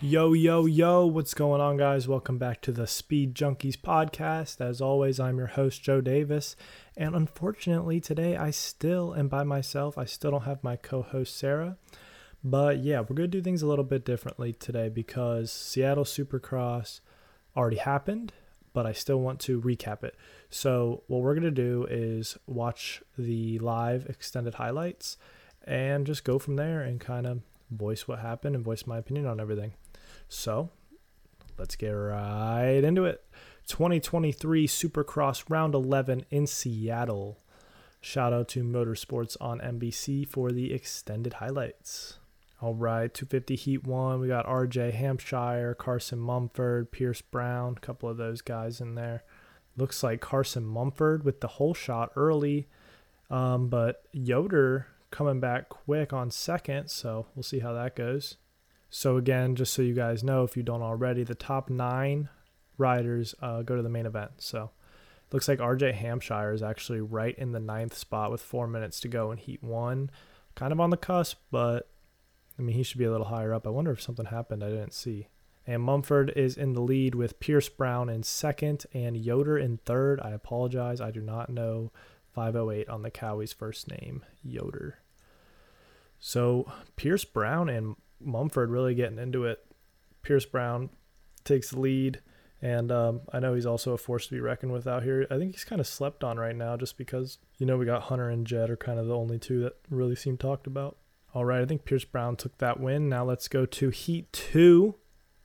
Yo, yo, yo, what's going on, guys? Welcome back to the Speed Junkies podcast. As always, I'm your host, Joe Davis. And unfortunately, today I still am by myself. I still don't have my co host, Sarah. But yeah, we're going to do things a little bit differently today because Seattle Supercross already happened, but I still want to recap it. So, what we're going to do is watch the live extended highlights and just go from there and kind of voice what happened and voice my opinion on everything. So let's get right into it. 2023 Supercross Round 11 in Seattle. Shout out to Motorsports on NBC for the extended highlights. All right, 250 Heat 1. We got RJ Hampshire, Carson Mumford, Pierce Brown, a couple of those guys in there. Looks like Carson Mumford with the hole shot early, um, but Yoder coming back quick on second, so we'll see how that goes. So again, just so you guys know, if you don't already, the top nine riders uh, go to the main event. So looks like RJ Hampshire is actually right in the ninth spot with four minutes to go in Heat One, kind of on the cusp, but I mean he should be a little higher up. I wonder if something happened I didn't see. And Mumford is in the lead with Pierce Brown in second and Yoder in third. I apologize, I do not know 508 on the Cowie's first name, Yoder. So Pierce Brown and Mumford really getting into it. Pierce Brown takes the lead, and um, I know he's also a force to be reckoned with out here. I think he's kind of slept on right now just because, you know, we got Hunter and Jett are kind of the only two that really seem talked about. All right, I think Pierce Brown took that win. Now let's go to Heat 2.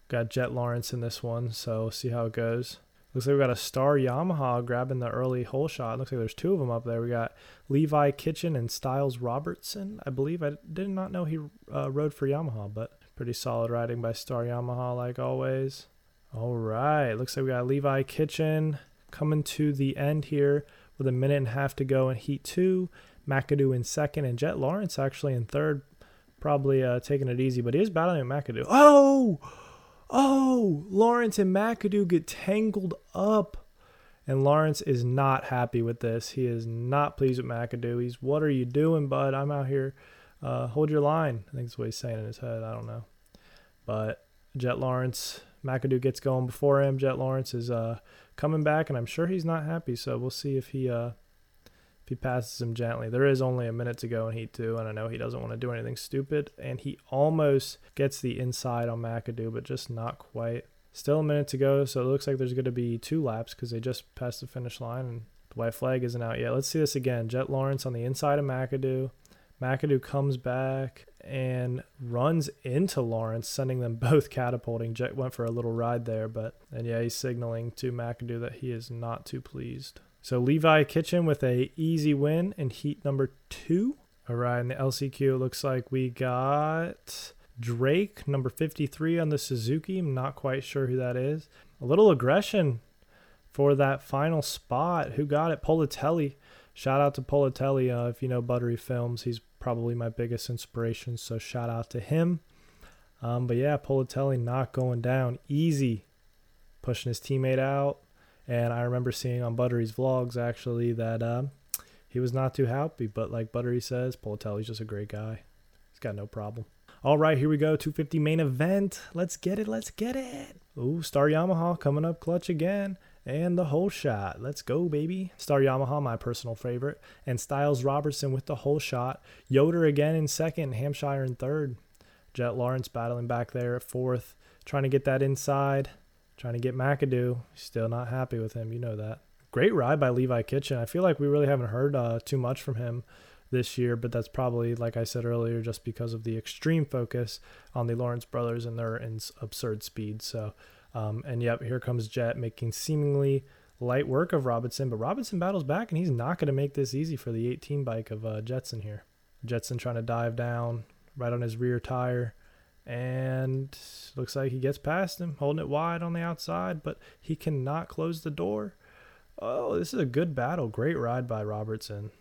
Got Jett Lawrence in this one, so see how it goes. Looks like we got a star Yamaha grabbing the early hole shot. Looks like there's two of them up there. We got Levi Kitchen and Stilez Robertson. I believe I did not know he uh, rode for Yamaha, but pretty solid riding by Star Yamaha like always. All right, looks like we got Levi Kitchen coming to the end here with a minute and a half to go in Heat 2. McAdoo in second and Jett Lawrence actually in third. Probably uh, taking it easy, but he is battling with McAdoo. Oh! Oh, Lawrence and McAdoo get tangled up. And Lawrence is not happy with this. He is not pleased with McAdoo. He's, what are you doing, bud? I'm out here. Uh, hold your line. I think that's what he's saying in his head. I don't know. But Jett Lawrence, McAdoo gets going before him. Jett Lawrence is uh, coming back, and I'm sure he's not happy. So we'll see if he uh, if he passes him gently. There is only a minute to go in Heat 2, and I know he doesn't want to do anything stupid. And he almost gets the inside on McAdoo, but just not quite. Still a minute to go, so it looks like there's going to be two laps because they just passed the finish line, and the white flag isn't out yet. Let's see this again. Jett Lawrence on the inside of McAdoo. McAdoo comes back and runs into Lawrence, sending them both catapulting. Jett went for a little ride there, but and yeah, he's signaling to McAdoo that he is not too pleased. So Levi Kitchen with a easy win in heat number two. All right, in the LCQ, looks like we got Drake, number 53 on the Suzuki. I'm not quite sure who that is. A little aggression for that final spot. Who got it? Politelli. Shout out to Politelli. Uh, if you know Buttery Films, he's probably my biggest inspiration. So shout out to him. Um, but yeah, Politelli not going down. Easy. Pushing his teammate out. And I remember seeing on Buttery's vlogs actually that um, he was not too happy, but like Buttery says, Politelli's just a great guy. He's got no problem. All right, here we go. 250 main event. Let's get it. Let's get it. Ooh, Star Yamaha coming up clutch again. And the hole shot. Let's go, baby. Star Yamaha, my personal favorite. And Stilez Robertson with the hole shot. Yoder again in second. Hampshire in third. Jett Lawrence battling back there at fourth. Trying to get that inside. Trying to get McAdoo. Still not happy with him. You know that. Great ride by Levi Kitchen. I feel like we really haven't heard uh, too much from him this year, but that's probably, like I said earlier, just because of the extreme focus on the Lawrence brothers and their absurd speed. So, um, and yep, here comes Jett making seemingly light work of Robinson, but Robinson battles back and he's not going to make this easy for the 18 bike of uh, Jetson here. Jetson trying to dive down right on his rear tire and looks like he gets past him, holding it wide on the outside, but he cannot close the door. Oh, this is a good battle. Great ride by Robertson.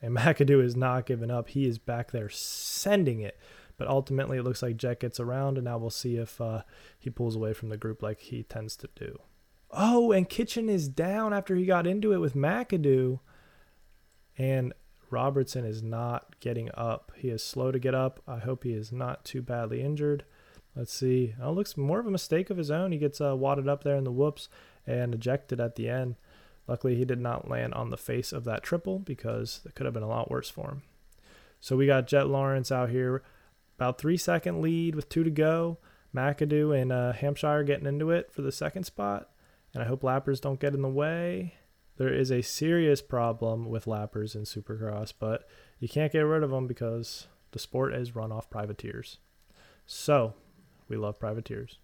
And McAdoo is not giving up. He is back there sending it. But ultimately, it looks like Jett gets around, and now we'll see if uh, he pulls away from the group like he tends to do. Oh, and Kitchen is down after he got into it with McAdoo. And Robertson is not getting up. He is slow to get up. I hope he is not too badly injured. Let's see. Oh, looks more of a mistake of his own. He gets uh, wadded up there in the whoops and ejected at the end. Luckily, he did not land on the face of that triple because it could have been a lot worse for him. So we got Jett Lawrence out here, about three second lead with two to go. McAdoo and uh, Hampshire getting into it for the second spot. And I hope lappers don't get in the way. There is a serious problem with lappers in Supercross, but you can't get rid of them because the sport is run off privateers. So we love privateers.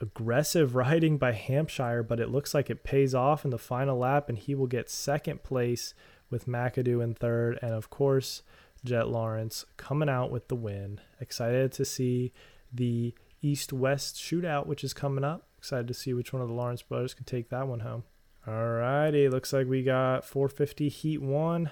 Aggressive riding by Hampshire, but it looks like it pays off in the final lap, and he will get second place with McAdoo in third. And of course, Jett Lawrence coming out with the win. Excited to see the East West shootout, which is coming up. Excited to see which one of the Lawrence brothers can take that one home. Alrighty, looks like we got 450 Heat 1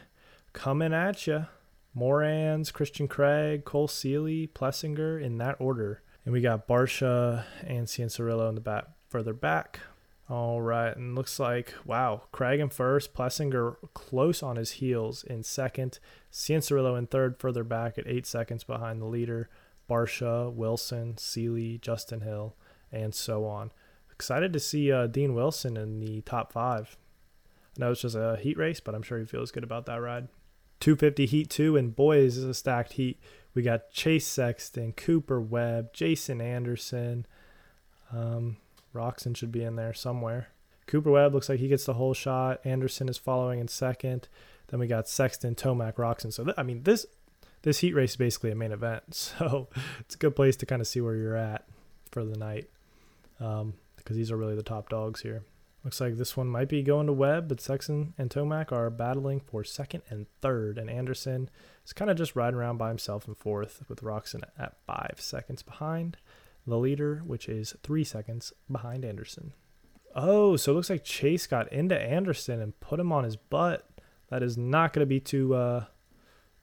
coming at you. Morans, Christian Craig, Cole Seely, Plessinger in that order. And we got Barcia and Cianciarulo in the back further back. All right, and looks like wow, Craig in first, Plessinger close on his heels in second, Cianciarulo in third, further back at eight seconds behind the leader. Barcia, Wilson, Seely, Justin Hill, and so on. Excited to see uh, Dean Wilson in the top five. I know it's just a heat race, but I'm sure he feels good about that ride. 250 Heat 2, and boys, is a stacked heat. We got Chase Sexton, Cooper Webb, Jason Anderson. Um, Roczen should be in there somewhere. Cooper Webb looks like he gets the hole shot. Anderson is following in second. Then we got Sexton, Tomac, Roczen. So th- I mean, this this heat race is basically a main event. So it's a good place to kind of see where you're at for the night, um, because these are really the top dogs here. Looks like this one might be going to Webb, but Sexton and Tomac are battling for second and third, and Anderson is kind of just riding around by himself in fourth, with Roczen at five seconds behind the leader, which is three seconds behind Anderson. Oh, so it looks like Chase got into Anderson and put him on his butt. That is not going to be too uh,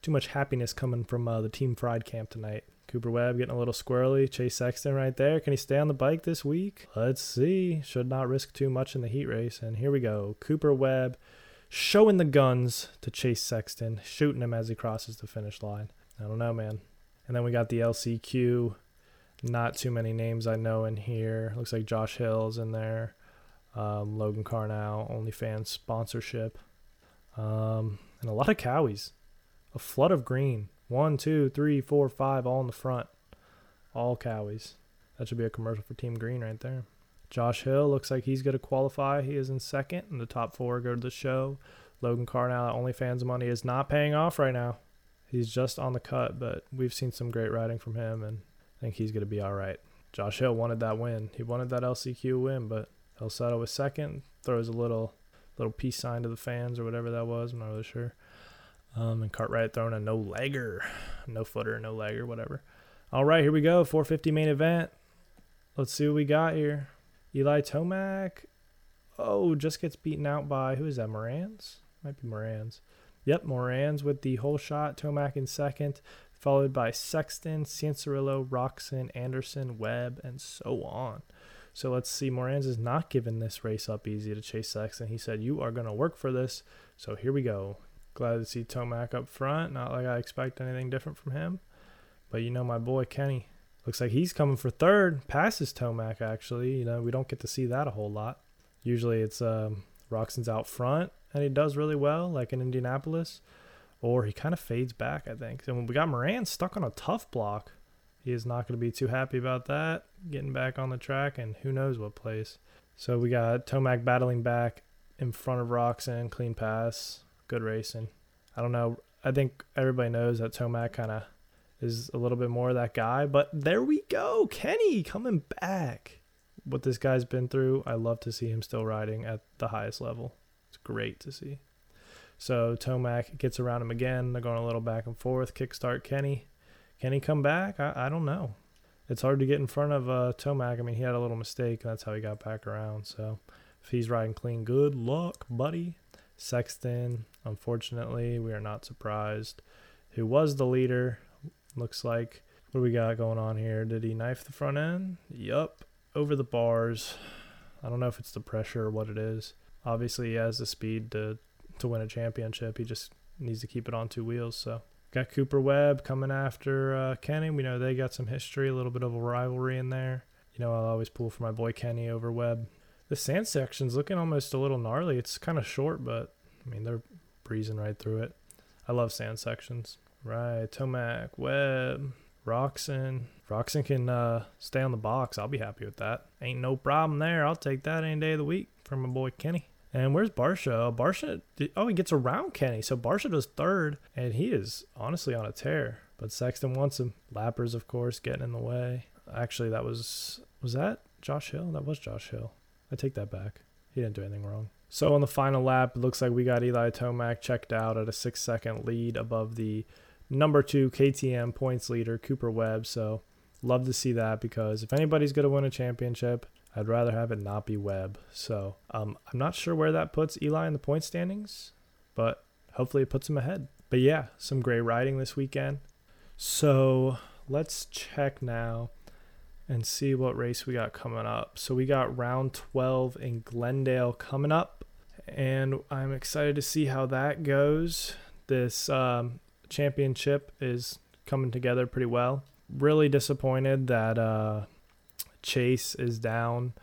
too much happiness coming from uh, the Team Fried camp tonight. Cooper Webb getting a little squirrely. Chase Sexton right there. Can he stay on the bike this week? Let's see. Should not risk too much in the heat race. And here we go. Cooper Webb showing the guns to Chase Sexton, shooting him as he crosses the finish line. I don't know, man. And then we got the LCQ. Not too many names I know in here. Looks like Josh Hill's in there. Um, Logan Karnow, OnlyFans sponsorship. Um, and a lot of cowies. A flood of green. One, two, three, four, five, all in the front. All cowies. That should be a commercial for Team Green right there. Josh Hill looks like he's going to qualify. He is in second, and the top four go to the show. Logan Karnow, OnlyFans money is not paying off right now. He's just on the cut, but we've seen some great riding from him, and I think he's going to be all right. Josh Hill wanted that win. He wanted that LCQ win, but El Sato was second. Throws a little little peace sign to the fans or whatever that was. I'm not really sure. Um, and Cartwright throwing a no legger, no footer, no legger, whatever. All right, here we go. 450 main event. Let's see what we got here. Eli Tomac. Oh, just gets beaten out by who is that? Morans? Might be Morans. Yep, Morans with the hole shot. Tomac in second, followed by Sexton, Cianciarulo, Roczen, Anderson, Webb, and so on. So let's see. Morans is not giving this race up easy to Chase Sexton. He said, You are going to work for this. So here we go. Glad to see Tomac up front. Not like I expect anything different from him. But you know, my boy Kenny looks like he's coming for third. Passes Tomac, actually. You know, we don't get to see that a whole lot. Usually it's um, Roczen's out front, and he does really well, like in Indianapolis. Or he kind of fades back, I think. And when we got Moran stuck on a tough block, he is not going to be too happy about that. Getting back on the track, and who knows what place. So we got Tomac battling back in front of Roczen, clean pass good racing. I don't know. I think everybody knows that Tomac kind of is a little bit more of that guy, but there we go. Kenny coming back. What this guy's been through, I love to see him still riding at the highest level. It's great to see. So Tomac gets around him again. They're going a little back and forth. Kickstart Kenny. Can he come back? I, I don't know. It's hard to get in front of uh, Tomac. I mean, he had a little mistake, and that's how he got back around. So if he's riding clean, good luck, buddy. Sexton, unfortunately, we are not surprised. Who was the leader? Looks like what do we got going on here? Did he knife the front end? Yup, over the bars. I don't know if it's the pressure or what it is. Obviously, he has the speed to to win a championship. He just needs to keep it on two wheels. So Got Cooper Webb coming after uh, Kenny. We know they got some history, a little bit of a rivalry in there. You know, I'll always pull for my boy Kenny over Webb. The sand section's looking almost a little gnarly. It's kind of short, but I mean, they're breezing right through it. I love sand sections. Right, Tomac, Webb, Roczen. Roczen can uh, stay on the box. I'll be happy with that. Ain't no problem there. I'll take that any day of the week from my boy Kenny. And where's Barsha? Barcia, oh, he gets around Kenny. So Barcia does third, and he is honestly on a tear. But Sexton wants him. Lappers, of course, getting in the way. Actually, that was, was that Josh Hill? That was Josh Hill. I take that back. He didn't do anything wrong. So on the final lap, it looks like we got Eli Tomac checked out at a six second lead above the number two KTM points leader, Cooper Webb. So love to see that because if anybody's going to win a championship, I'd rather have it not be Webb. So um, I'm not sure where that puts Eli in the point standings, but hopefully it puts him ahead. But yeah, some great riding this weekend. So let's check now and see what race we got coming up. So we got round 12 in Glendale coming up, and I'm excited to see how that goes. This um, championship is coming together pretty well. Really disappointed that uh, Chase is down.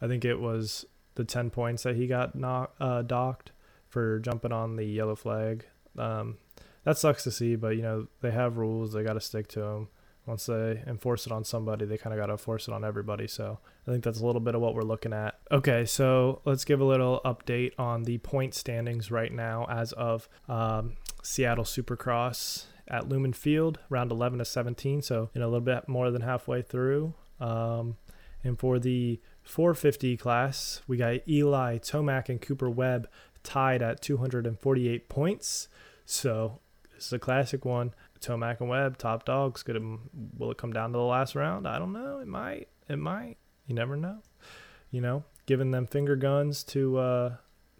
I think it was the 10 points that he got knock, uh, docked for jumping on the yellow flag. Um, that sucks to see, but you know they have rules; they got to stick to them once they enforce it on somebody, they kind of got to force it on everybody. So I think that's a little bit of what we're looking at. Okay, so let's give a little update on the point standings right now as of um, Seattle Supercross at Lumen Field, round 11 to 17. So in a little bit more than halfway through. Um, and for the 450 class, we got Eli Tomac and Cooper Webb tied at 248 points. So this is a classic one. Tomac and Webb, top dogs. Could it, will it come down to the last round? I don't know. It might. It might. You never know. You know, giving them finger guns to uh,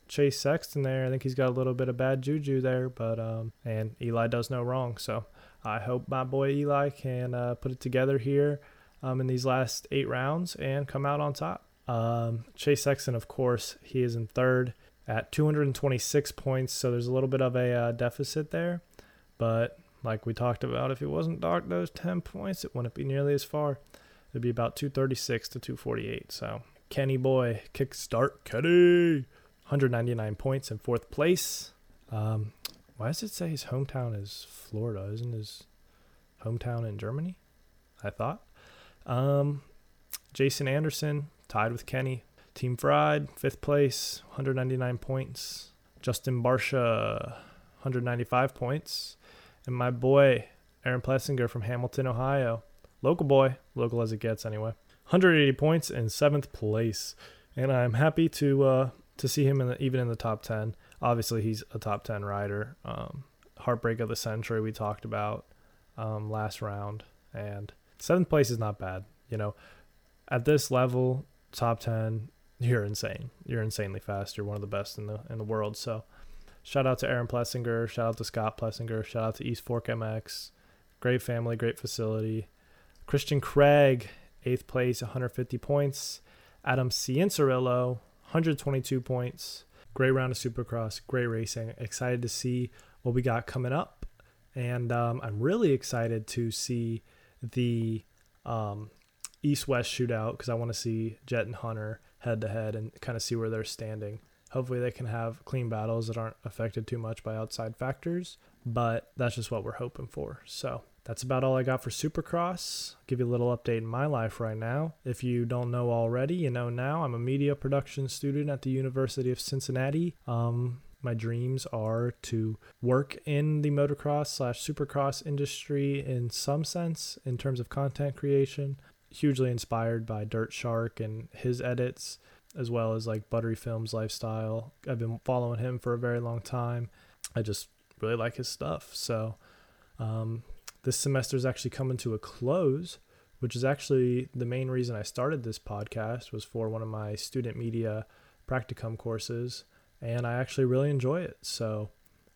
Chase Sexton there. I think he's got a little bit of bad juju there, but um, and Eli does no wrong. So I hope my boy Eli can uh, put it together here um, in these last eight rounds and come out on top. Um, Chase Sexton, of course, he is in third at 226 points, so there's a little bit of a uh, deficit there, but like we talked about, if it wasn't dark those 10 points, it wouldn't be nearly as far. It'd be about 236 to 248. So, Kenny Boy, kickstart Kenny. 199 points in fourth place. Um, why does it say his hometown is Florida? Isn't his hometown in Germany? I thought. Um, Jason Anderson tied with Kenny. Team Fried, fifth place, 199 points. Justin Barcia, 195 points and my boy Aaron Plessinger from Hamilton, Ohio. Local boy, local as it gets anyway. 180 points in seventh place, and I'm happy to uh, to see him in the, even in the top 10. Obviously, he's a top 10 rider. Um, heartbreak of the century we talked about um, last round, and seventh place is not bad. You know, at this level, top 10, you're insane. You're insanely fast. You're one of the best in the in the world. So Shout out to Aaron Plessinger. Shout out to Scott Plessinger. Shout out to East Fork MX. Great family, great facility. Christian Craig, eighth place, 150 points. Adam Cianciarulo, 122 points. Great round of Supercross, great racing. Excited to see what we got coming up. And um, I'm really excited to see the um, East West shootout because I want to see Jett and Hunter head to head and kind of see where they're standing. Hopefully, they can have clean battles that aren't affected too much by outside factors, but that's just what we're hoping for. So, that's about all I got for Supercross. I'll give you a little update in my life right now. If you don't know already, you know now. I'm a media production student at the University of Cincinnati. Um, my dreams are to work in the motocross slash supercross industry in some sense in terms of content creation. Hugely inspired by Dirt Shark and his edits as well as like Buttery Films lifestyle. I've been following him for a very long time. I just really like his stuff. So um, this semester is actually coming to a close, which is actually the main reason I started this podcast was for one of my student media practicum courses, and I actually really enjoy it. So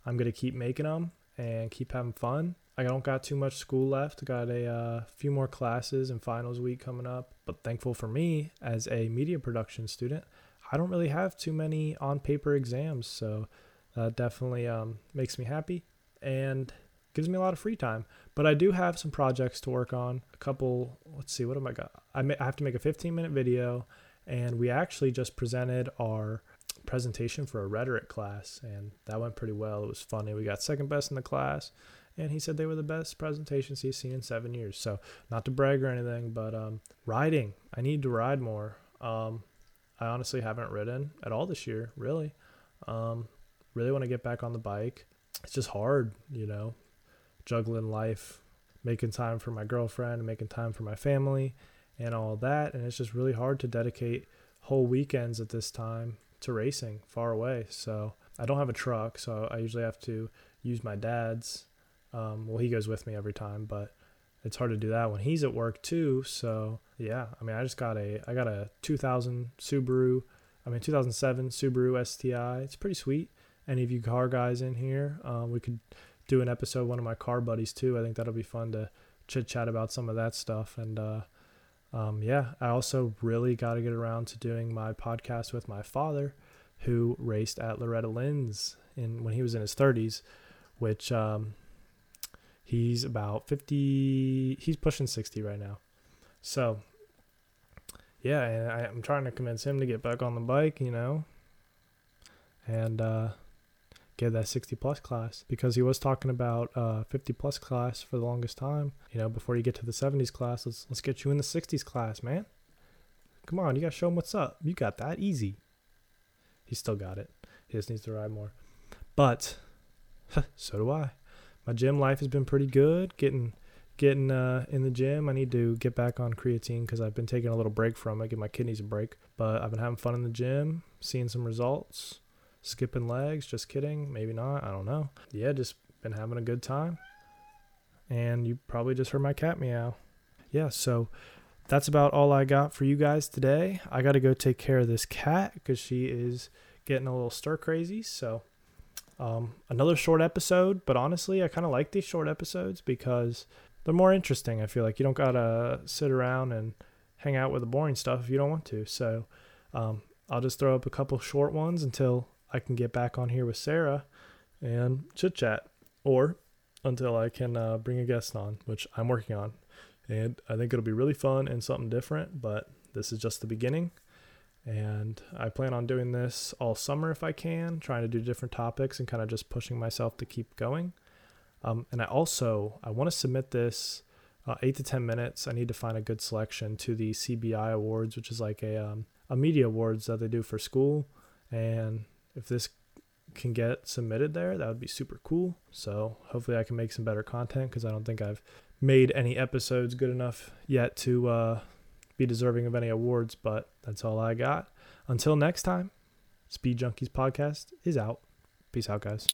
I'm gonna keep making them and keep having fun. I don't got too much school left. Got a uh, few more classes and finals week coming up. But thankful for me as a media production student, I don't really have too many on paper exams. So that definitely um, makes me happy. And gives me a lot of free time. But I do have some projects to work on. A couple, let's see, what am I got? I, I have to make a 15 minute video, and we actually just presented our presentation for a rhetoric class, and that went pretty well. It was funny. We got second best in the class, and he said they were the best presentations he's seen in seven years. So, not to brag or anything, but um, riding, I need to ride more. Um, I honestly haven't ridden at all this year, really. Um, really want to get back on the bike. It's just hard, you know, juggling life, making time for my girlfriend, making time for my family, and all that. And it's just really hard to dedicate whole weekends at this time to racing far away. So I don't have a truck, so I usually have to use my dad's. Um, well, he goes with me every time, but it's hard to do that when he's at work too. So yeah, I mean, I just got a I got a 2000 Subaru, I mean 2007 Subaru STI. It's pretty sweet. Any of you car guys in here, um, we could do an episode one of my car buddies too. I think that'll be fun to chit chat about some of that stuff. And uh, um, yeah, I also really got to get around to doing my podcast with my father, who raced at Loretta Lynn's in when he was in his 30s, which um, he's about 50. He's pushing 60 right now. So yeah, and I, am trying to convince him to get back on the bike, you know, and uh, get that 60 plus class because he was talking about uh 50 plus class for the longest time. You know, before you get to the 70s class, let's let's get you in the 60s class, man. Come on, you gotta show him what's up. You got that easy. He still got it. He just needs to ride more. But so do I. My gym life has been pretty good. Getting getting uh, in the gym. I need to get back on creatine because I've been taking a little break from it, give my kidneys a break. But I've been having fun in the gym, seeing some results skipping legs. Just kidding. Maybe not. I don't know. Yeah, just been having a good time. And you probably just heard my cat meow. Yeah, so that's about all I got for you guys today. I got to go take care of this cat because she is getting a little stir crazy. So, um, another short episode, but honestly, I kind of like these short episodes because they're more interesting. I feel like you don't got to sit around and hang out with the boring stuff if you don't want to. So, um, I'll just throw up a couple short ones until I can get back on here with Sarah and chit chat, or until I can uh, bring a guest on, which I'm working on. And I think it'll be really fun and something different, but this is just the beginning. And I plan on doing this all summer if I can, trying to do different topics and kind of just pushing myself to keep going. Um, and I also I want to submit this uh, eight to ten minutes. I need to find a good selection to the CBI Awards, which is like a um, a media awards that they do for school. And if this can get submitted there, that would be super cool. So hopefully I can make some better content because I don't think I've made any episodes good enough yet to uh, be deserving of any awards. But that's all I got. Until next time, Speed Junkies podcast is out. Peace out, guys.